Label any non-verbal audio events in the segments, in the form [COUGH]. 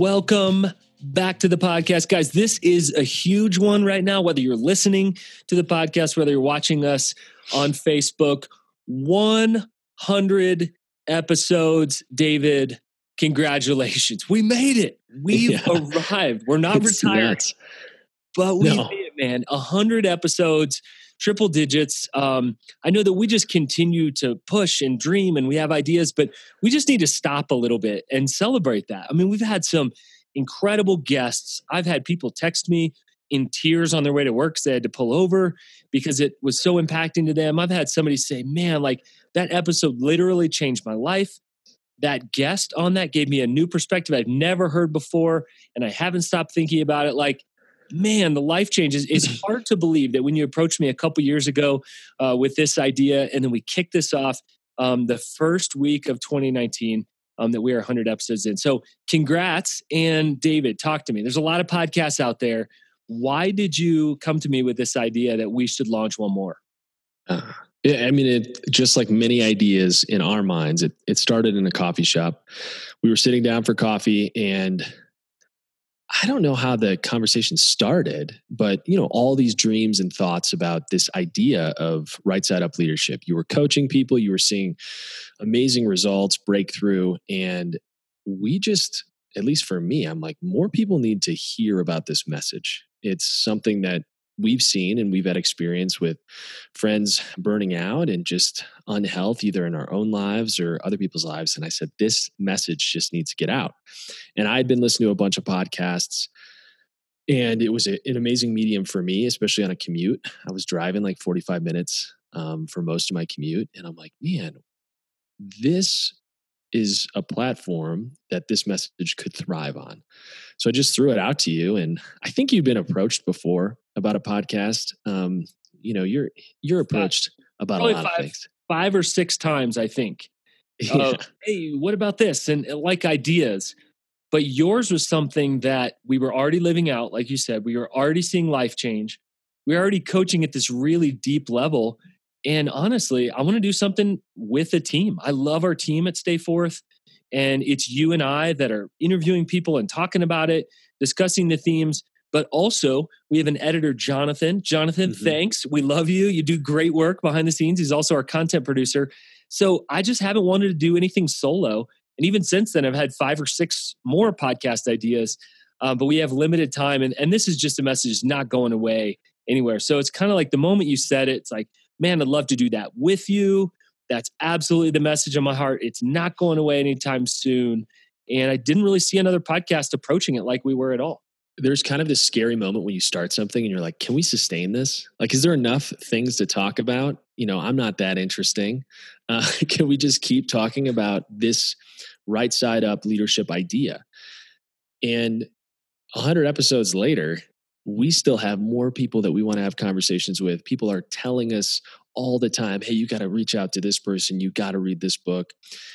Welcome back to the podcast, guys. This is a huge one right now, whether you're listening to the podcast, whether you're watching us on Facebook. 100 episodes, David. Congratulations. We made it. We've yeah. arrived. We're not it's retired, nuts. but we no. made it, man. 100 episodes triple digits. Um, I know that we just continue to push and dream and we have ideas, but we just need to stop a little bit and celebrate that. I mean, we've had some incredible guests. I've had people text me in tears on their way to work because they had to pull over because it was so impacting to them. I've had somebody say, man, like that episode literally changed my life. That guest on that gave me a new perspective I've never heard before, and I haven't stopped thinking about it. Like, man, the life changes. It's [CLEARS THROAT] hard to believe that when you approached me a couple years ago uh, with this idea, and then we kicked this off um, the first week of 2019. Um, that we are 100 episodes in. So, congrats. And David, talk to me. There's a lot of podcasts out there. Why did you come to me with this idea that we should launch one more? Uh, yeah, I mean, it just like many ideas in our minds, it, it started in a coffee shop. We were sitting down for coffee, and I don't know how the conversation started, but you know, all these dreams and thoughts about this idea of right side up leadership. You were coaching people, you were seeing amazing results, breakthrough, and we just at least for me, I'm like more people need to hear about this message. It's something that we've seen and we've had experience with friends burning out and just unhealth either in our own lives or other people's lives. And i said this message just needs to get out. And i had been listening to a bunch of podcasts and it was a, an amazing medium for me especially on a commute. I was driving like 45 minutes um, for most of my commute and i'm like man this is a platform that this message could thrive on. So I just threw it out to you, and I think you've been approached before about a podcast. Um, you know, you're you're approached about Probably a lot five, of things, five or six times, I think. [LAUGHS] Yeah. hey, what about this? And uh, like ideas, but yours was something that we were already living out, like you said. We were already seeing life change. We are already coaching at this really deep level, and honestly, I want to do something with a team. I love our team at Stay Forth. And it's you and I that are interviewing people and talking about it, discussing the themes. But also, we have an editor, Jonathan. Jonathan, mm-hmm. thanks. We love you. You do great work behind the scenes. He's also our content producer. So I just haven't wanted to do anything solo. And even since then, I've had five or six more podcast ideas. Um, but we have limited time. And, and this is just a message not going away anywhere. So it's kind of like the moment you said it, it's like, man, I'd love to do that with you. That's absolutely the message in my heart. It's not going away anytime soon. And I didn't really see another podcast approaching it like we were at all. There's kind of this scary moment when you start something and you're like, can we sustain this? Like, is there enough things to talk about? You know, I'm not that interesting. Uh, [LAUGHS] can we just keep talking about this right side up leadership idea? And 100 episodes later, we still have more people that we want to have conversations with. People are telling us all the time, hey, you got to reach out to this person. You got to read this book.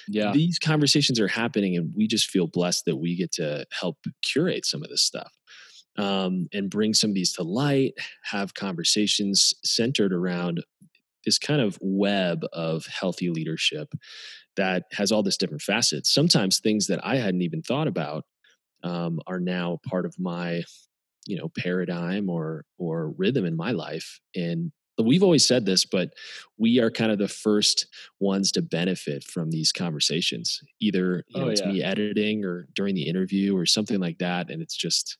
Yeah. These conversations are happening, and we just feel blessed that we get to help curate some of this stuff um, and bring some of these to light, have conversations centered around this kind of web of healthy leadership that has all this different facets. Sometimes things that I hadn't even thought about um, are now part of my you know paradigm or or rhythm in my life and we've always said this but we are kind of the first ones to benefit from these conversations either you oh, know oh, it's yeah. me editing or during the interview or something like that and it's just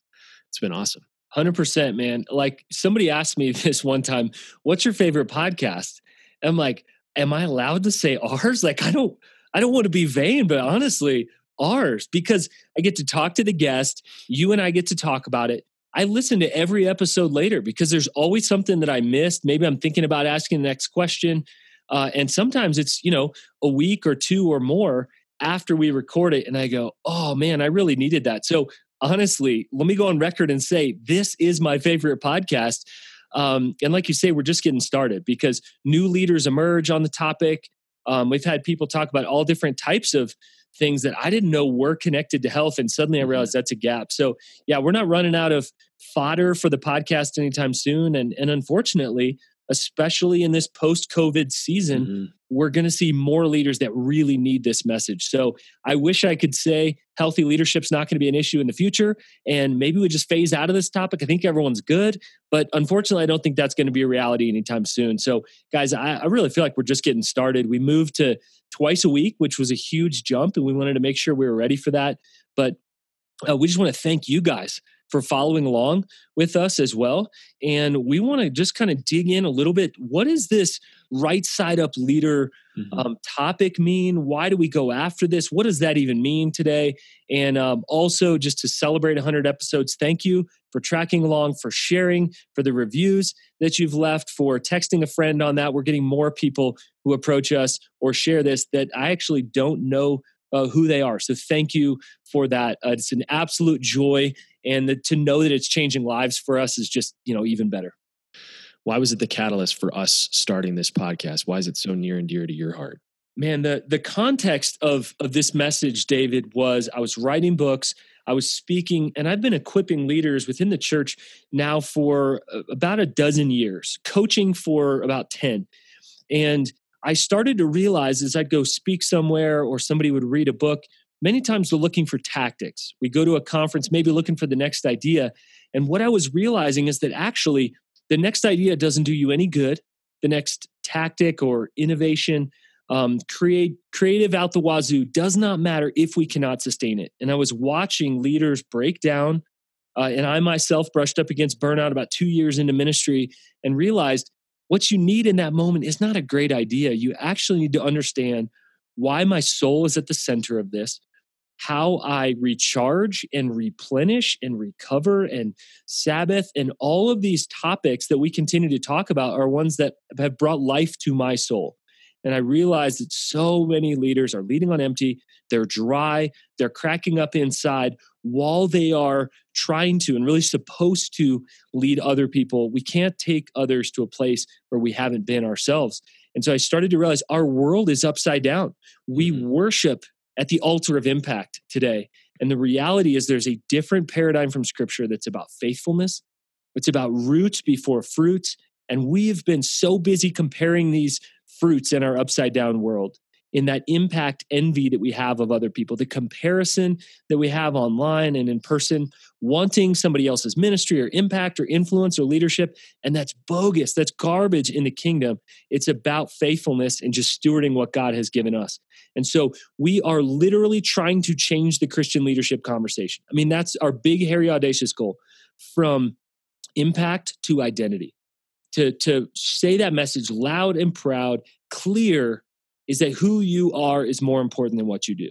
it's been awesome. 100% man. Like somebody asked me [LAUGHS] this one time what's your favorite podcast? And i'm like am i allowed to say ours? [LAUGHS] Like i don't i don't want to be vain but honestly ours because i get to talk to the guest you and i get to talk about it I listen to every episode later because there's always something that I missed. Maybe I'm thinking about asking the next question. Uh, and sometimes it's, you know, a week or two or more after we record it. And I go, oh man, I really needed that. So honestly, let me go on record and say this is my favorite podcast. Um, and like you say, we're just getting started because new leaders emerge on the topic. Um, we've had people talk about all different types of things that I didn't know were connected to health. And suddenly I mm-hmm. realized that's a gap. So, yeah, we're not running out of fodder for the podcast anytime soon. And, and unfortunately, especially in this post COVID season, mm-hmm. we're going to see more leaders that really need this message. So I wish I could say healthy leadership's not going to be an issue in the future. And maybe we just phase out of this topic. I think everyone's good. But unfortunately, I don't think that's going to be a reality anytime soon. So, guys, I, I really feel like we're just getting started. We moved to twice a week, which was a huge jump. And we wanted to make sure we were ready for that. But uh, we just want to thank you guys for following along with us as well. And we want to just kind of dig in a little bit. What does this right side up leader mm-hmm. um, topic mean? Why do we go after this? What does that even mean today? And um, also, just to celebrate 100 episodes, thank you for tracking along, for sharing, for the reviews that you've left, for texting a friend on that. We're getting more people who approach us or share this that I actually don't know uh, who they are. So thank you for that. Uh, it's an absolute joy, and the, to know that it's changing lives for us is just you know even better. Why was it the catalyst for us starting this podcast? Why is it so near and dear to your heart? Man, the the context of of this message, David, was I was writing books. I was speaking, and I've been equipping leaders within the church now for about a dozen years, coaching for about 10. And I started to realize as I'd go speak somewhere or somebody would read a book, many times we're looking for tactics. We go to a conference, maybe looking for the next idea. And what I was realizing is that actually the next idea doesn't do you any good. The next tactic or innovation, um, create creative out the wazoo does not matter if we cannot sustain it. And I was watching leaders break down, uh, and I myself brushed up against burnout about two years into ministry and realized what you need in that moment is not a great idea. You actually need to understand why my soul is at the center of this, how I recharge and replenish and recover and Sabbath and all of these topics that we continue to talk about are ones that have brought life to my soul. And I realized that so many leaders are leading on empty, they're dry, they're cracking up inside while they are trying to and really supposed to lead other people. We can't take others to a place where we haven't been ourselves. And so I started to realize our world is upside down. We mm-hmm. worship at the altar of impact today. And the reality is there's a different paradigm from scripture that's about faithfulness. It's about roots before fruits. And we've been so busy comparing these fruits in our upside down world in that impact envy that we have of other people, the comparison that we have online and in person, wanting somebody else's ministry or impact or influence or leadership. And that's bogus. That's garbage in the kingdom. It's about faithfulness and just stewarding what God has given us. And so we are literally trying to change the Christian leadership conversation. I mean, that's our big, hairy, audacious goal from impact to identity to to say that message loud and proud, clear, is that who you are is more important than what you do.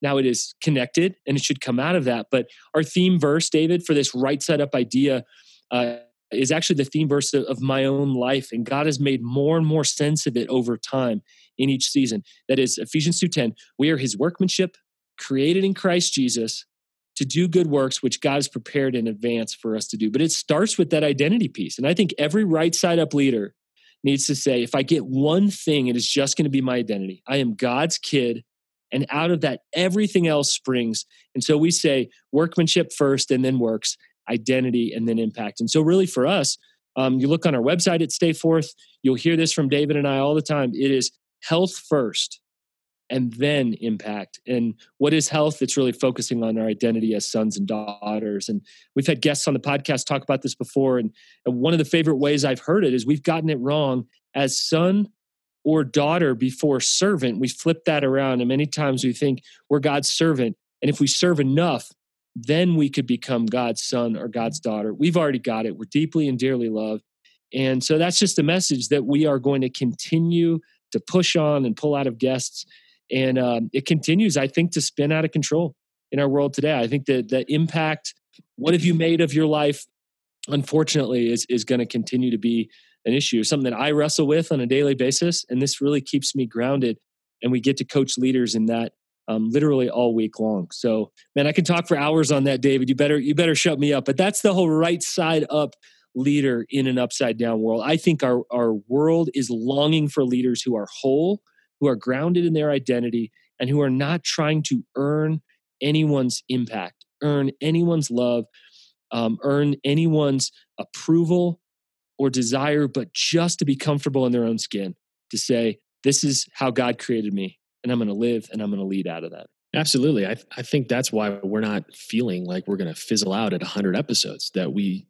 Now it is connected, and it should come out of that. But our theme verse, David, for this right side up idea. Uh, is actually the theme verse of my own life and god has made more and more sense of it over time in each season that is ephesians 2.10 we are his workmanship created in christ jesus to do good works which God has prepared in advance for us to do. But it starts with that identity piece. And I think every right side up leader needs to say, if I get one thing, it is just going to be my identity. I am God's kid. And out of that, everything else springs. And so we say workmanship first and then works, identity and then impact. And so, really, for us, um, you look on our website at Stay Forth, you'll hear this from David and I all the time. It is health first and then impact. And what is health? It's really focusing on our identity as sons and daughters. And we've had guests on the podcast talk about this before. And, and one of the favorite ways I've heard it is we've gotten it wrong as son or daughter before servant. We flip that around. And many times we think we're God's servant. And if we serve enough, then we could become God's son or God's daughter. We've already got it. We're deeply and dearly loved. And so that's just a message that we are going to continue to push on and pull out of guests and um, it continues i think to spin out of control in our world today. I think that the impact what have you made of your life unfortunately is is going to continue to be an issue something that i wrestle with on a daily basis and this really keeps me grounded and we get to coach leaders in that um, literally all week long. So man i can talk for hours on that david. You better you better shut me up. But that's the whole right side up leader in an upside down world. I think our our world is longing for leaders who are whole who are grounded in their identity and who are not trying to earn anyone's impact, earn anyone's love, um, earn anyone's approval, or desire, but just to be comfortable in their own skin, to say, this is how God created me, and I'm going to live and I'm going to lead out of that. Absolutely. I, I think that's why we're not feeling like we're going to fizzle out at 100 episodes, that we,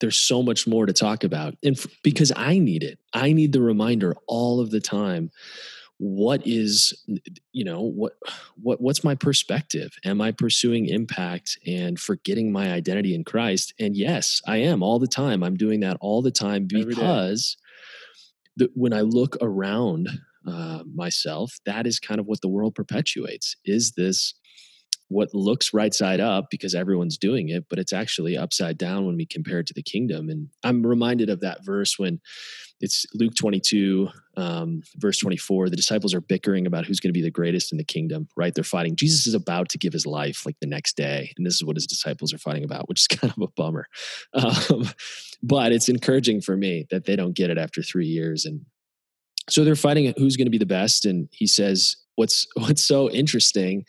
there's so much more to talk about. And f- because I need it, I need the reminder all of the time what is you know what what what's my perspective? Am i pursuing impact and forgetting my identity in christ? And yes i am all the time. I'm doing that all the time because the, when i look around uh, myself that is kind of what the world perpetuates is this what looks right side up because everyone's doing it, but it's actually upside down when we compare it to the kingdom. And I'm reminded of that verse when it's Luke 22, um, verse 24. The disciples are bickering about who's going to be the greatest in the kingdom, right? They're fighting. Jesus is about to give his life like the next day. And this is what his disciples are fighting about, which is [LAUGHS] kind of a bummer. Um, but it's encouraging for me that they don't get it after three years. And so they're fighting who's going to be the best. And he says, what's, [LAUGHS] what's so interesting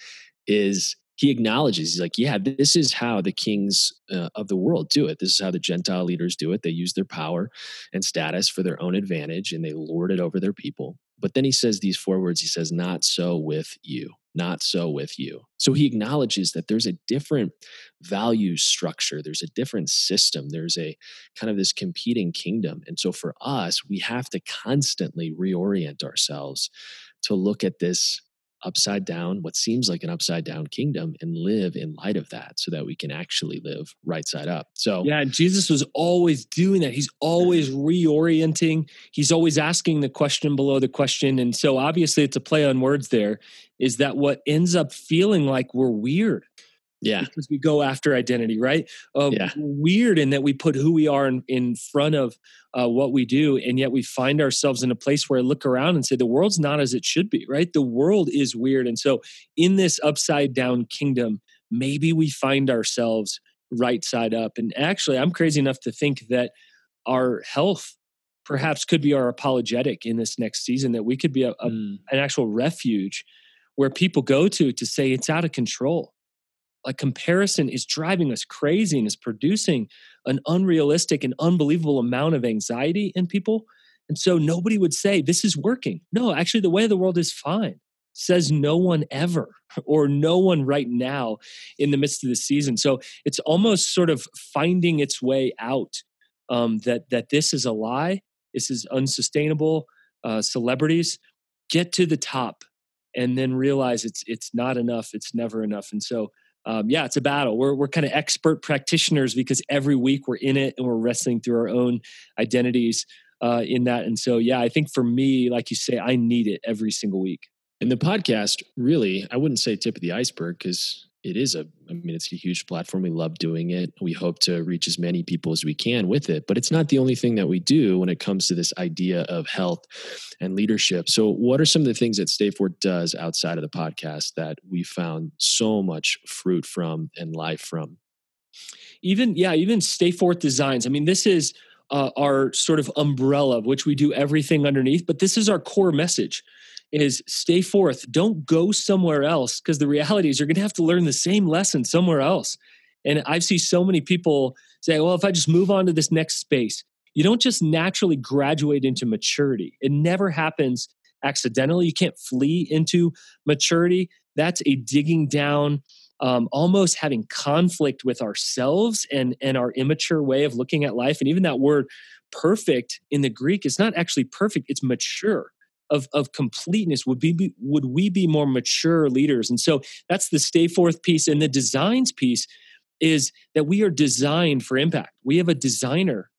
is he acknowledges he's like yeah this is how the kings uh, of the world do it. This is how the gentile leaders do it. They use their power and status for their own advantage and they lord it over their people. But then he says these four words. He says not so with you. Not so with you. So he acknowledges that there's a different value structure. There's a different system. There's a kind of this competing kingdom. And so for us we have to constantly reorient ourselves to look at this upside down, what seems like an upside down kingdom, and live in light of that so that we can actually live right side up. So, yeah, Jesus was always doing that. He's always reorienting, he's always asking the question below the question. And so, obviously, it's a play on words there. Is that what ends up feeling like we're weird? Yeah. Because we go after identity, right? Uh, yeah. Weird in that we put who we are in, in front of uh, what we do. And yet we find ourselves in a place where I look around and say, the world's not as it should be, right? The world is weird. And so in this upside down kingdom, maybe we find ourselves right side up. And actually, I'm crazy enough to think that our health perhaps could be our apologetic in this next season, that we could be a, a, mm. an actual refuge where people go to to say it's out of control like comparison is driving us crazy and is producing an unrealistic and unbelievable amount of anxiety in people. And so nobody would say, This is working. No, actually, the way of the world is fine. Says no one ever, [LAUGHS] or no one right now in the midst of the season. So it's almost sort of finding its way out um, that that this is a lie, this is unsustainable. Uh, celebrities get to the top, and then realize it's it's not enough. It's never enough. And so um, yeah, it's a battle. We're we're kind of expert practitioners because every week we're in it and we're wrestling through our own identities uh, in that. And so, yeah, I think for me, like you say, I need it every single week. And the podcast, really, I wouldn't say tip of the iceberg because it is a i mean it's a huge platform. We love doing it. We hope to reach as many people as we can with it but it's not the only thing that we do when it comes to this idea of health and leadership. So what are some of the things that stay forth does outside of the podcast that we found so much fruit from and life from? Even yeah even stay forth designs. I mean this is uh, our sort of umbrella which we do everything underneath but this is our core message is stay forth. Don't go somewhere else because the reality is you're going to have to learn the same lesson somewhere else. And I've seen so many people say, well, if I just move on to this next space, you don't just naturally graduate into maturity. It never happens accidentally. You can't flee into maturity. That's a digging down, um, almost having conflict with ourselves and, and our immature way of looking at life. And even that word perfect in the Greek is not actually perfect, it's mature of, of completeness. Would be would we be more mature leaders? And so that's the stay forth piece. And the designs piece is that we are designed for impact. We have a designer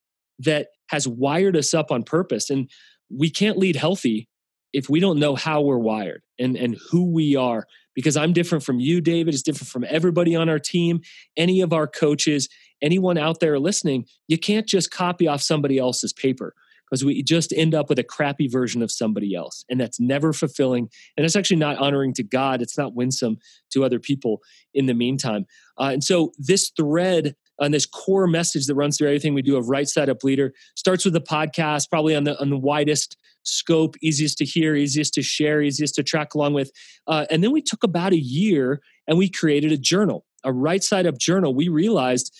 that has wired us up on purpose. And we can't lead healthy if we don't know how we're wired and and who we are. Because i'm different from you david. Is different from everybody on our team any of our coaches anyone out there listening. You can't just copy off somebody else's paper because we just end up with a crappy version of somebody else. And that's never fulfilling. And it's actually not honoring to God. It's not winsome to other people in the meantime. Uh, and so this thread on this core message that runs through everything we do of right side up leader starts with the podcast, probably on the on the widest scope, easiest to hear, easiest to share, easiest to track along with. Uh, and then we took about a year and we created a journal a right side up journal, we realized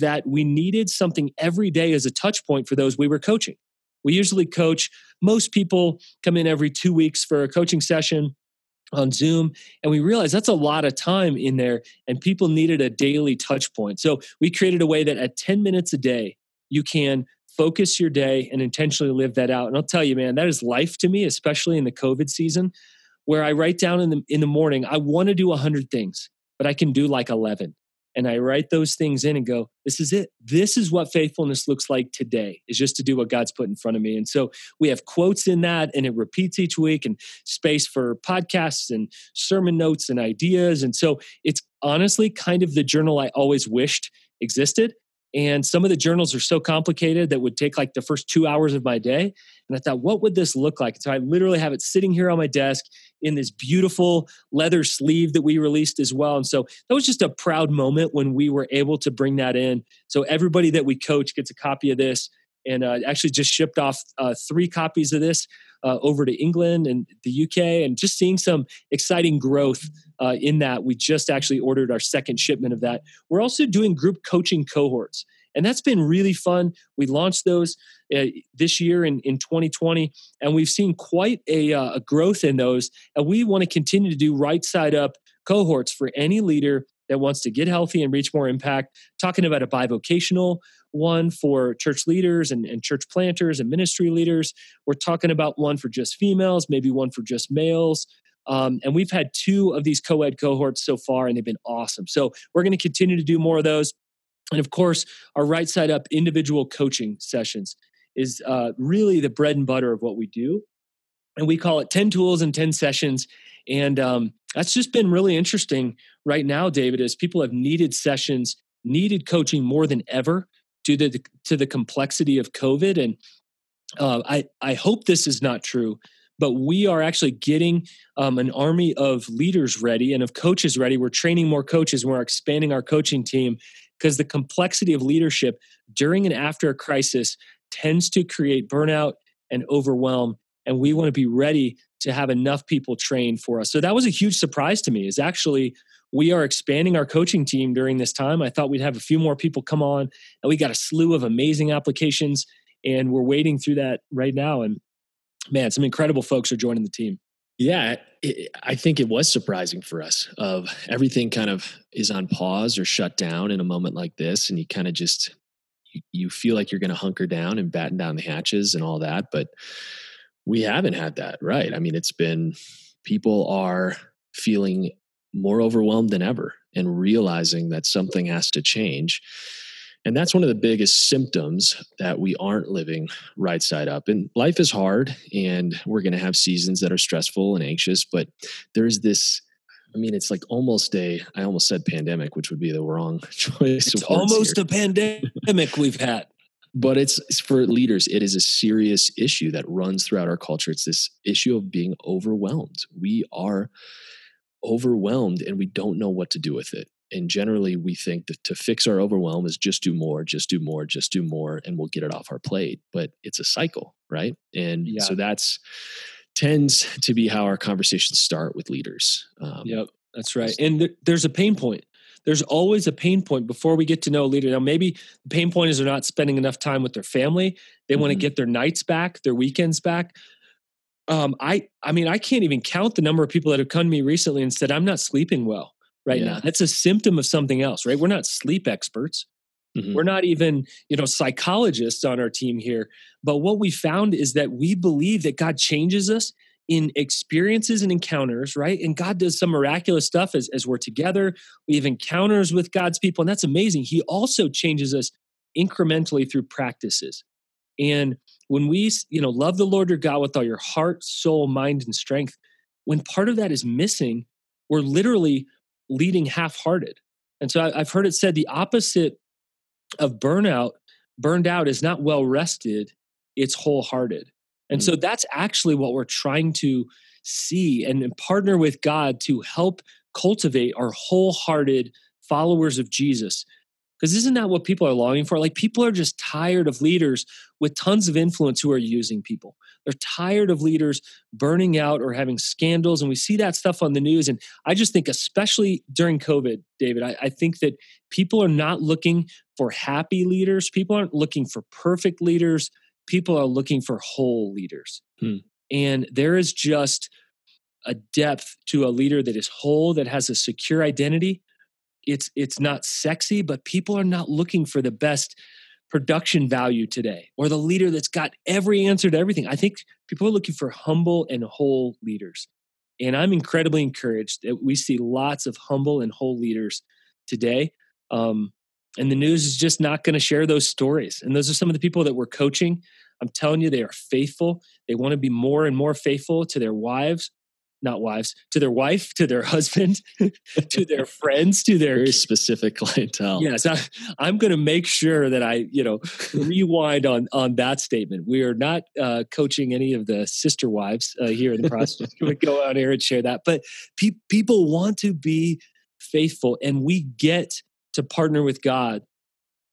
that we needed something every day as a touch point for those we were coaching. We usually coach, most people come in every two weeks for a coaching session on Zoom. And we realized that's a lot of time in there, and people needed a daily touch point. So we created a way that at 10 minutes a day, you can focus your day and intentionally live that out. And I'll tell you, man, that is life to me, especially in the COVID season, where I write down in the in the morning, I want to do 100 things, but I can do like 11 and I write those things in and go, this is it. This is what faithfulness looks like today, is just to do what God's put in front of me. And so we have quotes in that and it repeats each week and space for podcasts and sermon notes and ideas. And so it's honestly kind of the journal I always wished existed. And some of the journals are so complicated that would take like the first two hours of my day. And I thought, what would this look like? So I literally have it sitting here on my desk in this beautiful leather sleeve that we released as well. And so that was just a proud moment when we were able to bring that in. So everybody that we coach gets a copy of this. And uh, actually just shipped off uh, three copies of this uh, over to England and the UK, and just seeing some exciting growth uh, in that. We just actually ordered our second shipment of that. We're also doing group coaching cohorts, and that's been really fun. We launched those uh, this year in, in 2020, and we've seen quite a, uh, a growth in those. And we want to continue to do right side up cohorts for any leader that wants to get healthy and reach more impact, talking about a bivocational one for church leaders and, and church planters and ministry leaders. We're talking about one for just females, maybe one for just males. Um, and we've had two of these co ed cohorts so far, and they've been awesome. So we're going to continue to do more of those. And of course, our right side up individual coaching sessions is uh, really the bread and butter of what we do. And we call it 10 tools and 10 sessions. And um, that's just been really interesting right now, David, as people have needed sessions, needed coaching more than ever due to the, to the complexity of COVID. And uh, I, I hope this is not true, but we are actually getting um, an army of leaders ready and of coaches ready. We're training more coaches and we're expanding our coaching team because the complexity of leadership during and after a crisis tends to create burnout and overwhelm. And we want to be ready to have enough people trained for us. So that was a huge surprise to me is actually we are expanding our coaching team during this time. I thought we'd have a few more people come on, and we got a slew of amazing applications, and we're waiting through that right now. And man, some incredible folks are joining the team. Yeah, it, I think it was surprising for us. Of everything kind of is on pause or shut down in a moment like this, and you kind of just you feel like you're going to hunker down and batten down the hatches and all that, but we haven't had that. Right? I mean, it's been people are feeling more overwhelmed than ever and realizing that something has to change. And that's one of the biggest symptoms that we aren't living right side up. And life is hard, and we're going to have seasons that are stressful and anxious, but there's this. I mean, it's like almost a, I almost said pandemic, which would be the wrong [LAUGHS] choice. It's almost here. a pandemic we've had. But it's, it's for leaders, it is a serious issue that runs throughout our culture. It's this issue of being overwhelmed. We are overwhelmed and we don't know what to do with it. And generally, we think that to fix our overwhelm is just do more, just do more, just do more, and we'll get it off our plate. But it's a cycle, right? And yeah. so that's tends to be how our conversations start with leaders. Um, yep, that's right. And th- there's a pain point. There's always a pain point before we get to know a leader. Now, maybe the pain point is they're not spending enough time with their family. They mm-hmm. want to get their nights back, their weekends back um, I I mean I can't even count the number of people that have come to me recently and said I'm not sleeping well right yeah. now. That's a symptom of something else, right? We're not sleep experts. Mm-hmm. We're not even, you know, psychologists on our team here. But what we found is that we believe that God changes us in experiences and encounters, right? And God does some miraculous stuff as, as we're together. We have encounters with God's people, and that's amazing. He also changes us incrementally through practices. And when we, you know, love the Lord your God with all your heart, soul, mind, and strength, when part of that is missing, we're literally leading half-hearted. And so I've heard it said the opposite of burnout, burned out is not well rested, it's wholehearted. And mm-hmm. so that's actually what we're trying to see and partner with God to help cultivate our wholehearted followers of Jesus Because isn't that what people are longing for? Like people are just tired of leaders with tons of influence who are using people. They're tired of leaders burning out or having scandals. And we see that stuff on the news. And I just think, especially during COVID, David, I, I think that people are not looking for happy leaders. People aren't looking for perfect leaders. People are looking for whole leaders. Hmm. And there is just a depth to a leader that is whole, that has a secure identity, it's it's not sexy but people are not looking for the best production value today or the leader that's got every answer to everything. I think people are looking for humble and whole leaders. And i'm incredibly encouraged that we see lots of humble and whole leaders today. Um, and the news is just not going to share those stories. And those are some of the people that we're coaching. I'm telling you they are faithful. They want to be more and more faithful to their wives not wives, to their wife, to their [LAUGHS] husband, to their friends, to their very specific clientele. Yes, I, I'm going to make sure that I, you know, rewind on on that statement. We are not uh, coaching any of the sister wives uh, here in the process. [LAUGHS] we go out here and share that, but pe- people want to be faithful, and we get to partner with God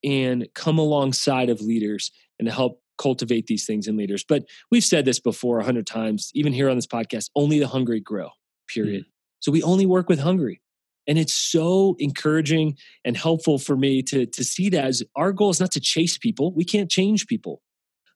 and come alongside of leaders and help cultivate these things in leaders. But we've said this before a hundred times, even here on this podcast, only the hungry grow, period. Mm. So we only work with hungry. And it's so encouraging and helpful for me to, to see that as our goal is not to chase people. We can't change people,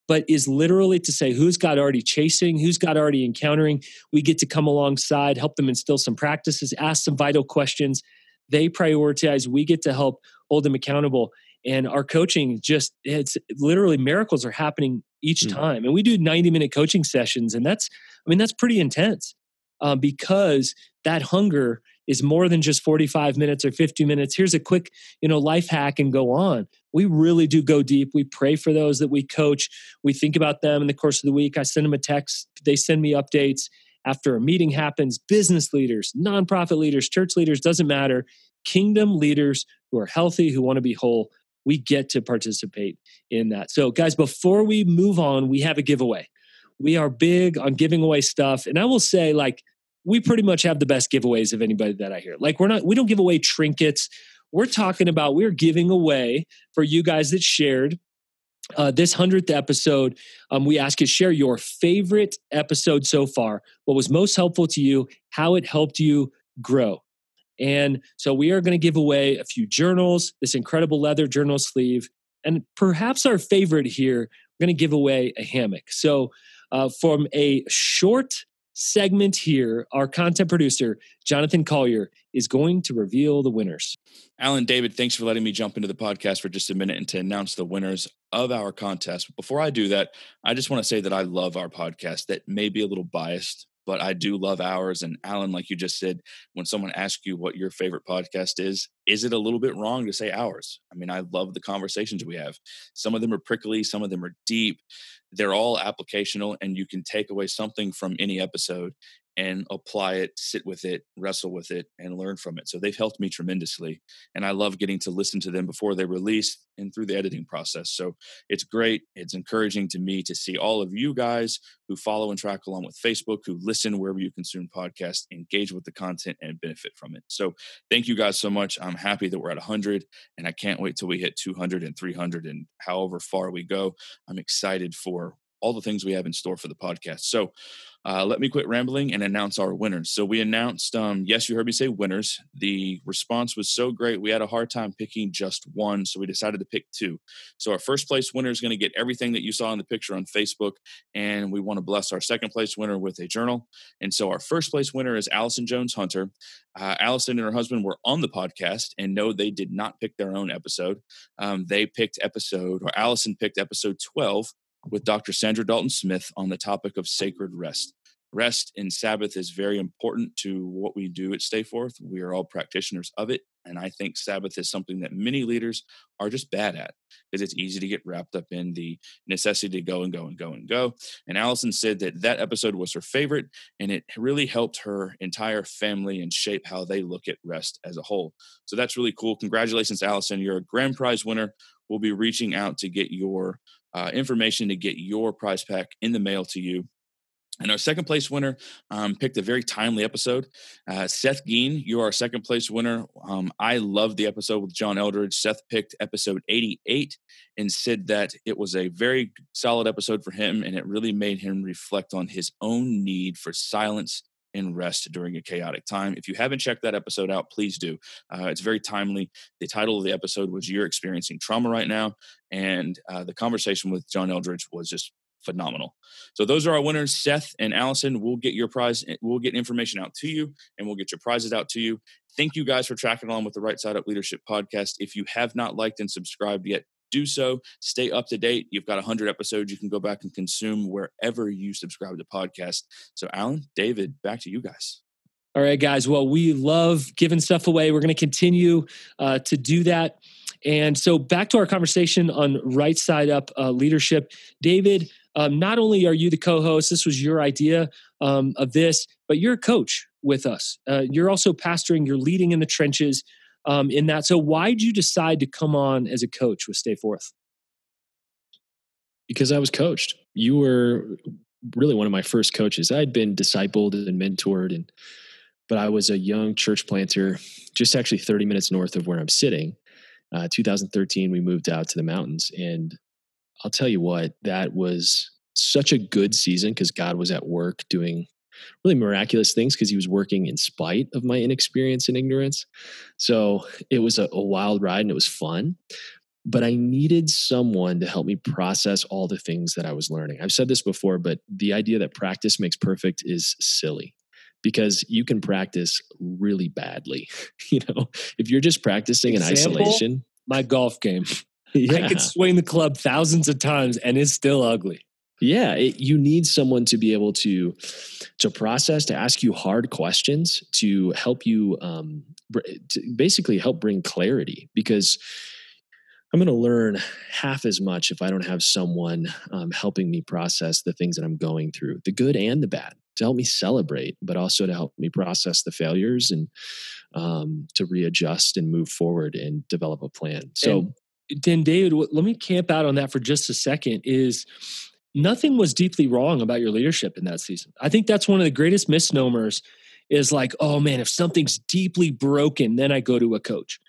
but is literally to say who's God already chasing, who's God already encountering. We get to come alongside, help them instill some practices, ask some vital questions. They prioritize. We get to help hold them accountable and our coaching just it's literally miracles are happening each mm. time. And we do 90 minute coaching sessions and that's i mean that's pretty intense um, because that hunger is more than just 45 minutes or 50 minutes. Here's a quick you know life hack and go on. We really do go deep. We pray for those that we coach. We think about them in the course of the week. I send them a text. They send me updates. After a meeting happens business leaders nonprofit leaders church leaders doesn't matter. Kingdom leaders who are healthy who want to be whole we get to participate in that. So, guys, before we move on, we have a giveaway. We are big on giving away stuff. And I will say, like, we pretty much have the best giveaways of anybody that I hear. Like, we're not, we don't give away trinkets. We're talking about, we're giving away for you guys that shared uh, this 100th episode, um, we ask you to share your favorite episode so far. What was most helpful to you? How it helped you grow. And so we are going to give away a few journals, this incredible leather journal sleeve, and perhaps our favorite here, we're going to give away a hammock. So uh, from a short segment here, our content producer, Jonathan Collier, is going to reveal the winners. Alan David, thanks for letting me jump into the podcast for just a minute and to announce the winners of our contest. Before I do that, I just want to say that I love our podcast. That may be a little biased, but I do love ours. And Alan, like you just said, when someone asks you what your favorite podcast is, is it a little bit wrong to say ours? I mean, I love the conversations we have. Some of them are prickly, some of them are deep. They're all applicational, and you can take away something from any episode and apply it, sit with it, wrestle with it, and learn from it. So they've helped me tremendously. And I love getting to listen to them before they release and through the editing process. So it's great. It's encouraging to me to see all of you guys who follow and track along with Facebook, who listen wherever you consume podcasts, engage with the content and benefit from it. So thank you guys so much. I'm happy that we're at 100 and I can't wait till we hit 200 and 300 and however far we go. I'm excited for all the things we have in store for the podcast. So uh, let me quit rambling and announce our winners. So we announced, um, yes, you heard me say winners. The response was so great, we had a hard time picking just one, so we decided to pick two. So our first place winner is going to get everything that you saw in the picture on Facebook, and we want to bless our second place winner with a journal. And so our first place winner is Allison Jones Hunter. Uh, Allison and her husband were on the podcast, and no, they did not pick their own episode. Um, they picked episode, or Allison picked episode 12 with Dr. Saundra Dalton Smith on the topic of sacred rest. Rest in Sabbath is very important to what we do at Stayforth. We are all practitioners of it. And I think Sabbath is something that many leaders are just bad at because it's easy to get wrapped up in the necessity to go and go and go and go. And Allison said that that episode was her favorite and it really helped her entire family and shape how they look at rest as a whole. So that's really cool. Congratulations, Allison. You're a grand prize winner. We'll be reaching out to get your uh, information to get your prize pack in the mail to you. And our second place winner um, picked a very timely episode. Uh, Seth Geen, you are our second place winner. Um, I love the episode with John Eldredge. Seth picked episode 88 and said that it was a very solid episode for him, and it really made him reflect on his own need for silence and rest during a chaotic time. If you haven't checked that episode out, please do. Uh, it's very timely. The title of the episode was You're Experiencing Trauma Right Now. And uh, the conversation with John Eldredge was just phenomenal. So those are our winners, Seth and Allison. We'll get your prize. Eh, we'll get information out to you, and we'll get your prizes out to you. Thank you guys for tracking along with the Right Side Up Leadership podcast. If you have not liked and subscribed yet, do so. Stay up to date. You've got 100 episodes you can go back and consume wherever you subscribe to podcast. So, Alan, David, back to you guys. All right, guys. Well, we love giving stuff away. We're going to continue uh, to do that. And so, back to our conversation on right side up uh, leadership. David, um, not only are you the co-host this was your idea um, of this but you're a coach with us uh, you're also pastoring you're leading in the trenches um, in that. So why did you decide to come on as a coach with stay forth? Because i was coached. You were really one of my first coaches. I'd been discipled and mentored and but i was a young church planter just actually 30 minutes north of where i'm sitting. Uh, 2013 we moved out to the mountains and I'll tell you what, that was such a good season because God was at work doing really miraculous things because he was working in spite of my inexperience and ignorance. So it was a, a, wild ride and it was fun. But I needed someone to help me process all the things that I was learning. I've said this before, but the idea that practice makes perfect is silly because you can practice really badly. [LAUGHS] you know, if you're just practicing Example, in isolation, my golf game. Yeah. [LAUGHS] I could swing the club thousands of times and it's still ugly. Yeah, it, you need someone to be able to to process, to ask you hard questions, to help you um, to basically help bring clarity. Because I'm going to learn half as much if I don't have someone um, helping me process the things that I'm going through, the good and the bad, to help me celebrate, but also to help me process the failures and um, to readjust and move forward and develop a plan. So. And- then david let me camp out on that for just a second is nothing was deeply wrong about your leadership in that season. I think that's one of the greatest misnomers is like oh man if something's deeply broken then i go to a coach.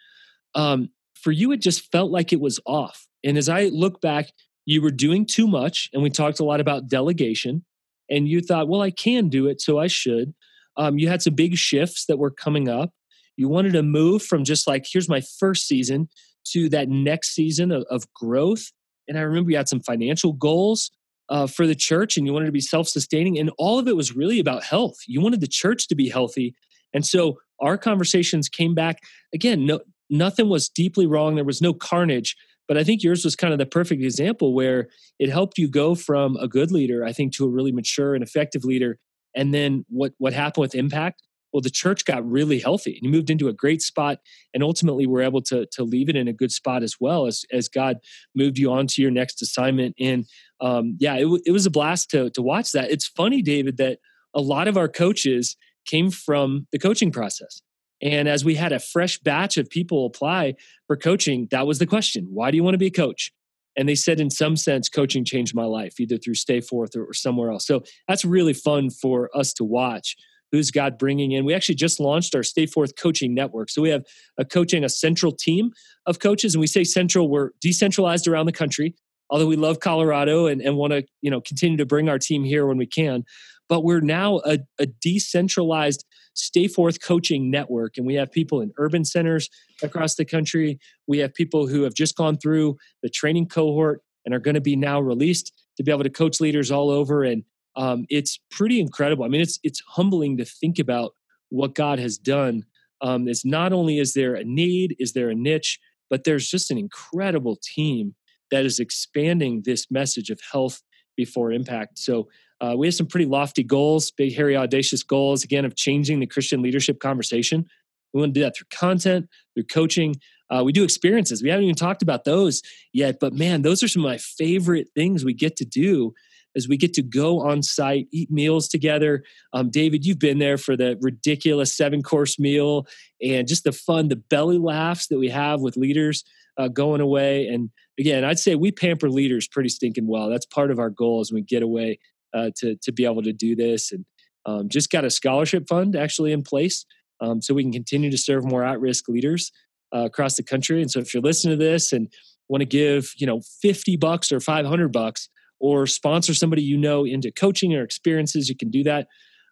Um, for you it just felt like it was off. And as i look back you were doing too much and we talked a lot about delegation and you thought well i can do it so i should. Um, you had some big shifts that were coming up. You wanted to move from just like here's my first season to that next season of, of growth. And I remember you had some financial goals uh, for the church and you wanted to be self sustaining. And all of it was really about health. You wanted the church to be healthy. And so our conversations came back again, no, nothing was deeply wrong. There was no carnage. But I think yours was kind of the perfect example where it helped you go from a good leader, I think, to a really mature and effective leader. And then what, what happened with impact well the church got really healthy and you moved into a great spot and ultimately were able to to leave it in a good spot as well as as god moved you on to your next assignment and um, yeah it, w- it was a blast to to watch that it's funny david that a lot of our coaches came from the coaching process and as we had a fresh batch of people apply for coaching that was the question why do you want to be a coach and they said in some sense coaching changed my life either through stay forth or, or somewhere else so that's really fun for us to watch who's God bringing in. We actually just launched our Stay Forth Coaching Network. So we have a coaching, a central team of coaches. And we say central, we're decentralized around the country, although we love Colorado and, and want to, you know, continue to bring our team here when we can. But we're now a, a decentralized Stay Forth Coaching Network. And we have people in urban centers across the country. We have people who have just gone through the training cohort and are going to be now released to be able to coach leaders all over. And um, it's pretty incredible. I mean, it's it's humbling to think about what God has done. Um, it's not only is there a need, is there a niche, but there's just an incredible team that is expanding this message of health before impact. So uh, we have some pretty lofty goals, big, hairy, audacious goals, again, of changing the Christian leadership conversation. We want to do that through content, through coaching. Uh, we do experiences. We haven't even talked about those yet, but man, those are some of my favorite things we get to do as we get to go on site, eat meals together. Um, David, you've been there for the ridiculous seven course meal and just the fun, the belly laughs that we have with leaders uh, going away. And again, I'd say we pamper leaders pretty stinking well. That's part of our goal as we get away uh, to to be able to do this, and um, just got a scholarship fund actually in place, um, so we can continue to serve more at risk leaders uh, across the country. And so, if you're listening to this and want to give you know 50 bucks or 500 bucks or sponsor somebody you know into coaching or experiences, you can do that.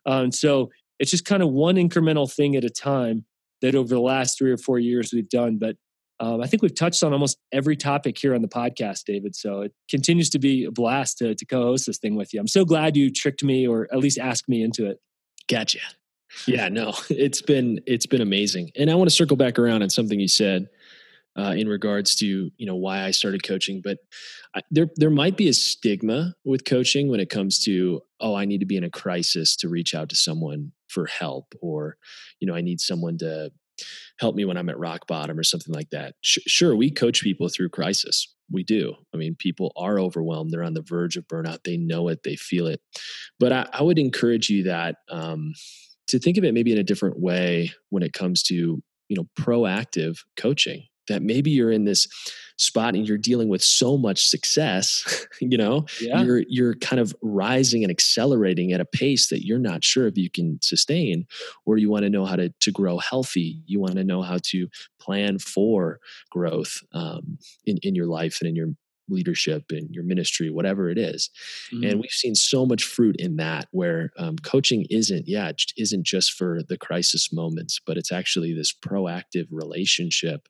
And so it's just kind of one incremental thing at a time that over the last three or four years we've done. But um, I think we've touched on almost every topic here on the podcast, David. So it continues to be a blast to, to co-host this thing with you. I'm so glad you tricked me, or at least asked me into it. Gotcha. Yeah, no, [LAUGHS] it's been it's been amazing, and I want to circle back around on something you said uh, in regards to you know why I started coaching. But I, there there might be a stigma with coaching when it comes to oh I need to be in a crisis to reach out to someone for help, or you know I need someone to help me when I'm at rock bottom or something like that. Sh- sure, we coach people through crisis. We do. I mean, people are overwhelmed. They're on the verge of burnout. They know it. They feel it. But I, I would encourage you that um, to think of it maybe in a different way when it comes to you know proactive coaching that maybe you're in this spot and you're dealing with so much success [LAUGHS] you know yeah. you're you're kind of rising and accelerating at a pace that you're not sure if you can sustain or you want to know how to to grow healthy you want to know how to plan for growth um, in in your life and in your leadership and your ministry, whatever it is. Mm-hmm. And we've seen so much fruit in that where um, coaching isn't, yeah, isn't just for the crisis moments, but it's actually this proactive relationship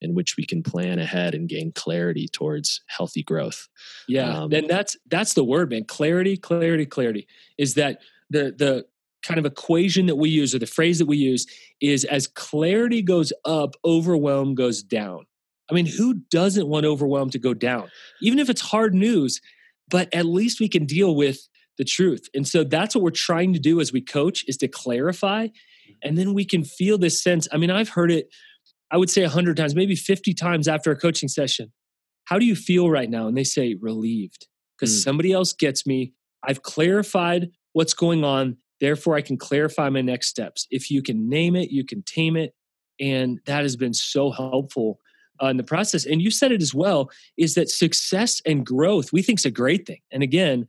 in which we can plan ahead and gain clarity towards healthy growth. Yeah. Um, and that's, that's the word, man. Clarity, clarity, clarity is that the, the, kind of equation that we use or the phrase that we use is as clarity goes up overwhelm goes down I mean, who doesn't want overwhelm to go down? Even if it's hard news, but at least we can deal with the truth. And so that's what we're trying to do as we coach is to clarify and then we can feel this sense. I mean, I've heard it I would say 100 times, maybe 50 times after a coaching session. How do you feel right now? And they say relieved because mm. somebody else gets me. I've clarified what's going on. Therefore, I can clarify my next steps. If you can name it, you can tame it. And that has been so helpful uh, in the process. And you said it as well is that success and growth we think is a great thing. And again,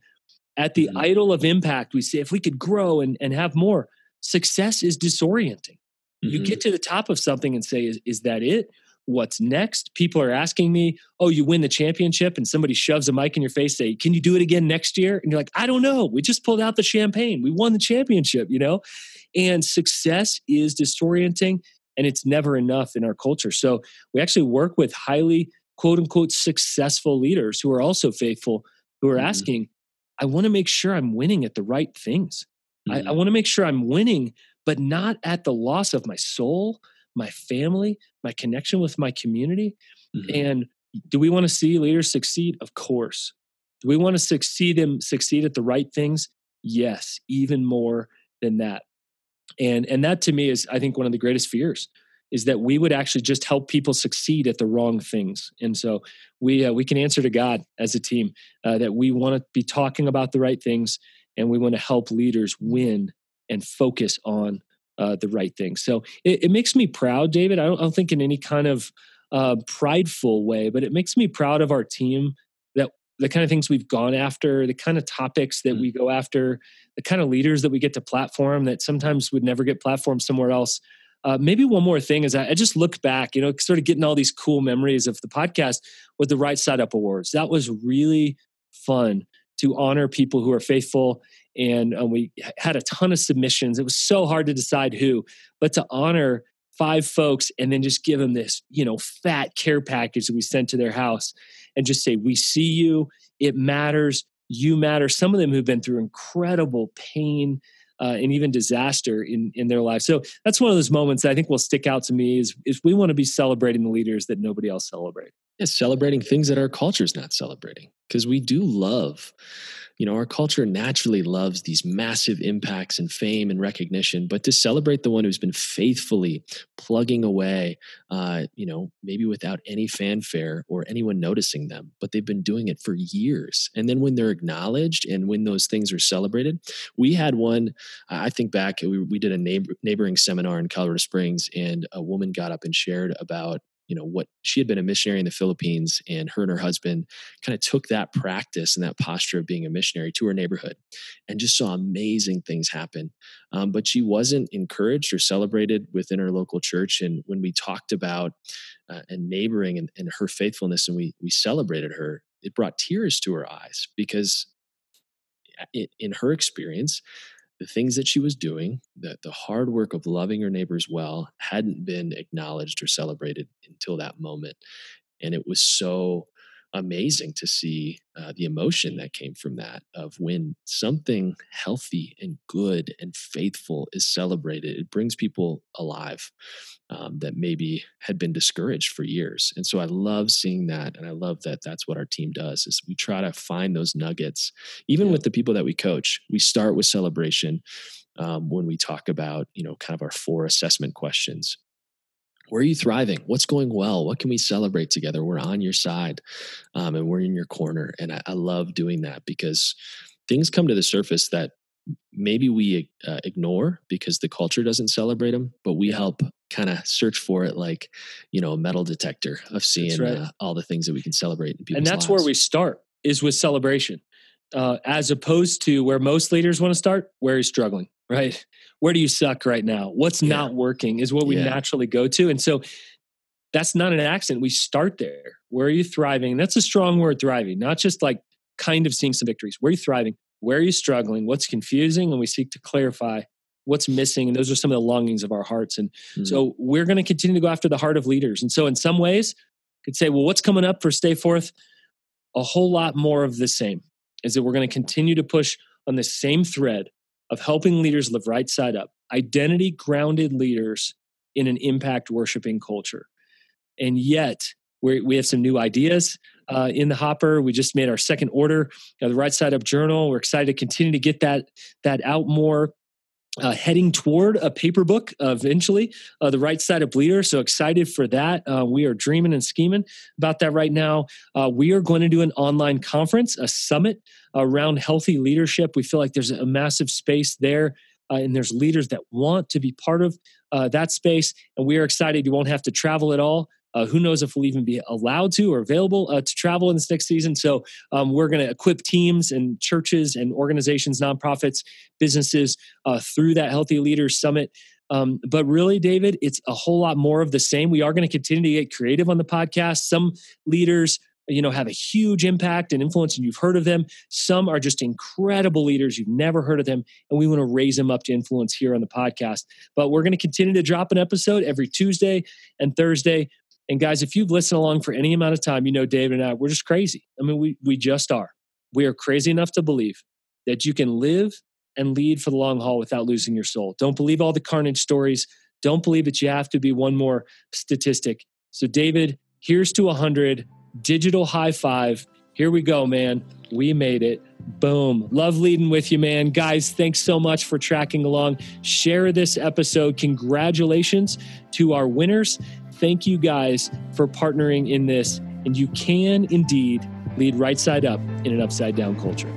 at the mm-hmm. idol of impact, we say if we could grow and, and have more, success is disorienting. Mm-hmm. You get to the top of something and say, is, is that it? What's next? People are asking me, oh, you win the championship, and somebody shoves a mic in your face, say, can you do it again next year? And you're like, I don't know. We just pulled out the champagne. We won the championship, you know? And success is disorienting and it's never enough in our culture. So we actually work with highly quote unquote successful leaders who are also faithful, who are mm-hmm. asking, I want to make sure I'm winning at the right things. Mm-hmm. I, I mm-hmm. want to make sure I'm winning, but not at the loss of my soul, my family, my connection with my community. Mm-hmm. And do we want to see leaders succeed? Of course. Do we want to succeed them succeed at the right things? Yes, even more than that and and that to me is i think one of the greatest fears is that we would actually just help people succeed at the wrong things. And so we uh, we can answer to god as a team uh, that we want to be talking about the right things and we want to help leaders win and focus on uh, the right things. So it, it, makes me proud david. I don't, I don't, think in any kind of uh, prideful way but it makes me proud of our team the kind of things we've gone after, the kind of topics that mm. we go after, the kind of leaders that we get to platform that sometimes would never get platformed somewhere else. Uh, maybe one more thing is I, I, just look back, you know, sort of getting all these cool memories of the podcast with the Right Side Up Awards. That was really fun to honor people who are faithful. And uh, we had a ton of submissions. It was so hard to decide who, but to honor five folks and then just give them this, you know, fat care package that we sent to their house and just say, We see you. It matters. You matter. Some of them who've been through incredible pain uh, and even disaster in, in their life. So that's one of those moments that I think will stick out to me is, is we want to be celebrating the leaders that nobody else celebrates. Yeah, celebrating things that our culture is not celebrating because we do love you know, our culture naturally loves these massive impacts and fame and recognition, but to celebrate the one who's been faithfully plugging away, uh, you know, maybe without any fanfare or anyone noticing them, but they've been doing it for years. And then when they're acknowledged and when those things are celebrated, we had one, I think back, we, we did a neighbor, neighboring seminar in Colorado Springs, and a woman got up and shared about you know what she had been a missionary in the philippines and her and her husband kind of took that practice and that posture of being a missionary to her neighborhood and just saw amazing things happen um, but she wasn't encouraged or celebrated within her local church and when we talked about uh, and neighboring and, and her faithfulness and we we celebrated her it brought tears to her eyes because in her experience the things that she was doing, that the hard work of loving her neighbors well hadn't been acknowledged or celebrated until that moment. And it was so amazing to see uh, the emotion that came from that of when something healthy and good and faithful is celebrated it brings people alive um, that maybe had been discouraged for years. And so i love seeing that and i love that that's what our team does is we try to find those nuggets. Even with the people that we coach we start with celebration um, when we talk about you know kind of our four assessment questions where are you thriving? What's going well? What can we celebrate together? We're on your side um, and we're in your corner. And I, I, love doing that because things come to the surface that maybe we uh, ignore because the culture doesn't celebrate them, but we help kind of search for it like, you know, a metal detector of seeing right. uh, all the things that we can celebrate. and that's lives. where we start is with celebration. Uh, as opposed to where most leaders want to start, where he's struggling, right? where do you suck right now? What's yeah. not working is what we yeah. naturally go to. And so that's not an accident. We start there. Where are you thriving? That's a strong word, thriving, not just like kind of seeing some victories. Where are you thriving? Where are you struggling? What's confusing? And we seek to clarify what's missing. And those are some of the longings of our hearts. And mm-hmm. so we're going to continue to go after the heart of leaders. And so in some ways, could say, well, what's coming up for Stay Forth? A whole lot more of the same is that we're going to continue to push on the same thread of helping leaders live right side up, identity grounded leaders in an impact worshiping culture. And yet, we we have some new ideas uh, in the hopper. We just made our second order, of the Right Side Up Journal. We're excited to continue to get that that out more uh, heading toward a paper book eventually, uh, The Right Side Up Leader. So excited for that. Uh, we are dreaming and scheming about that right now. Uh, we are going to do an online conference, a summit around healthy leadership. We feel like there's a massive space there. Uh, and there's leaders that want to be part of that space. And we are excited. You won't have to travel at all. Uh, who knows if we'll even be allowed to or available uh, to travel in this next season? So um, we're going to equip teams and churches and organizations, nonprofits, businesses uh, through that Healthy Leaders Summit. Um, but really, David, it's a whole lot more of the same. We are going to continue to get creative on the podcast. Some leaders you know have a huge impact and influence and you've heard of them some are just incredible leaders you've never heard of them and we want to raise them up to influence here on the podcast but we're going to continue to drop an episode every tuesday and thursday and guys, if you've listened along for any amount of time, you know David and I, we're just crazy. I mean, we we just are. We are crazy enough to believe that you can live and lead for the long haul without losing your soul. Don't believe all the carnage stories. Don't believe that you have to be one more statistic. So, David, here's to 100. Digital high five. Here we go, man. We made it. Boom. Love leading with you, man. Guys, thanks so much for tracking along. Share this episode. Congratulations to our winners. Thank you guys for partnering in this. And you can indeed lead right side up in an upside down culture.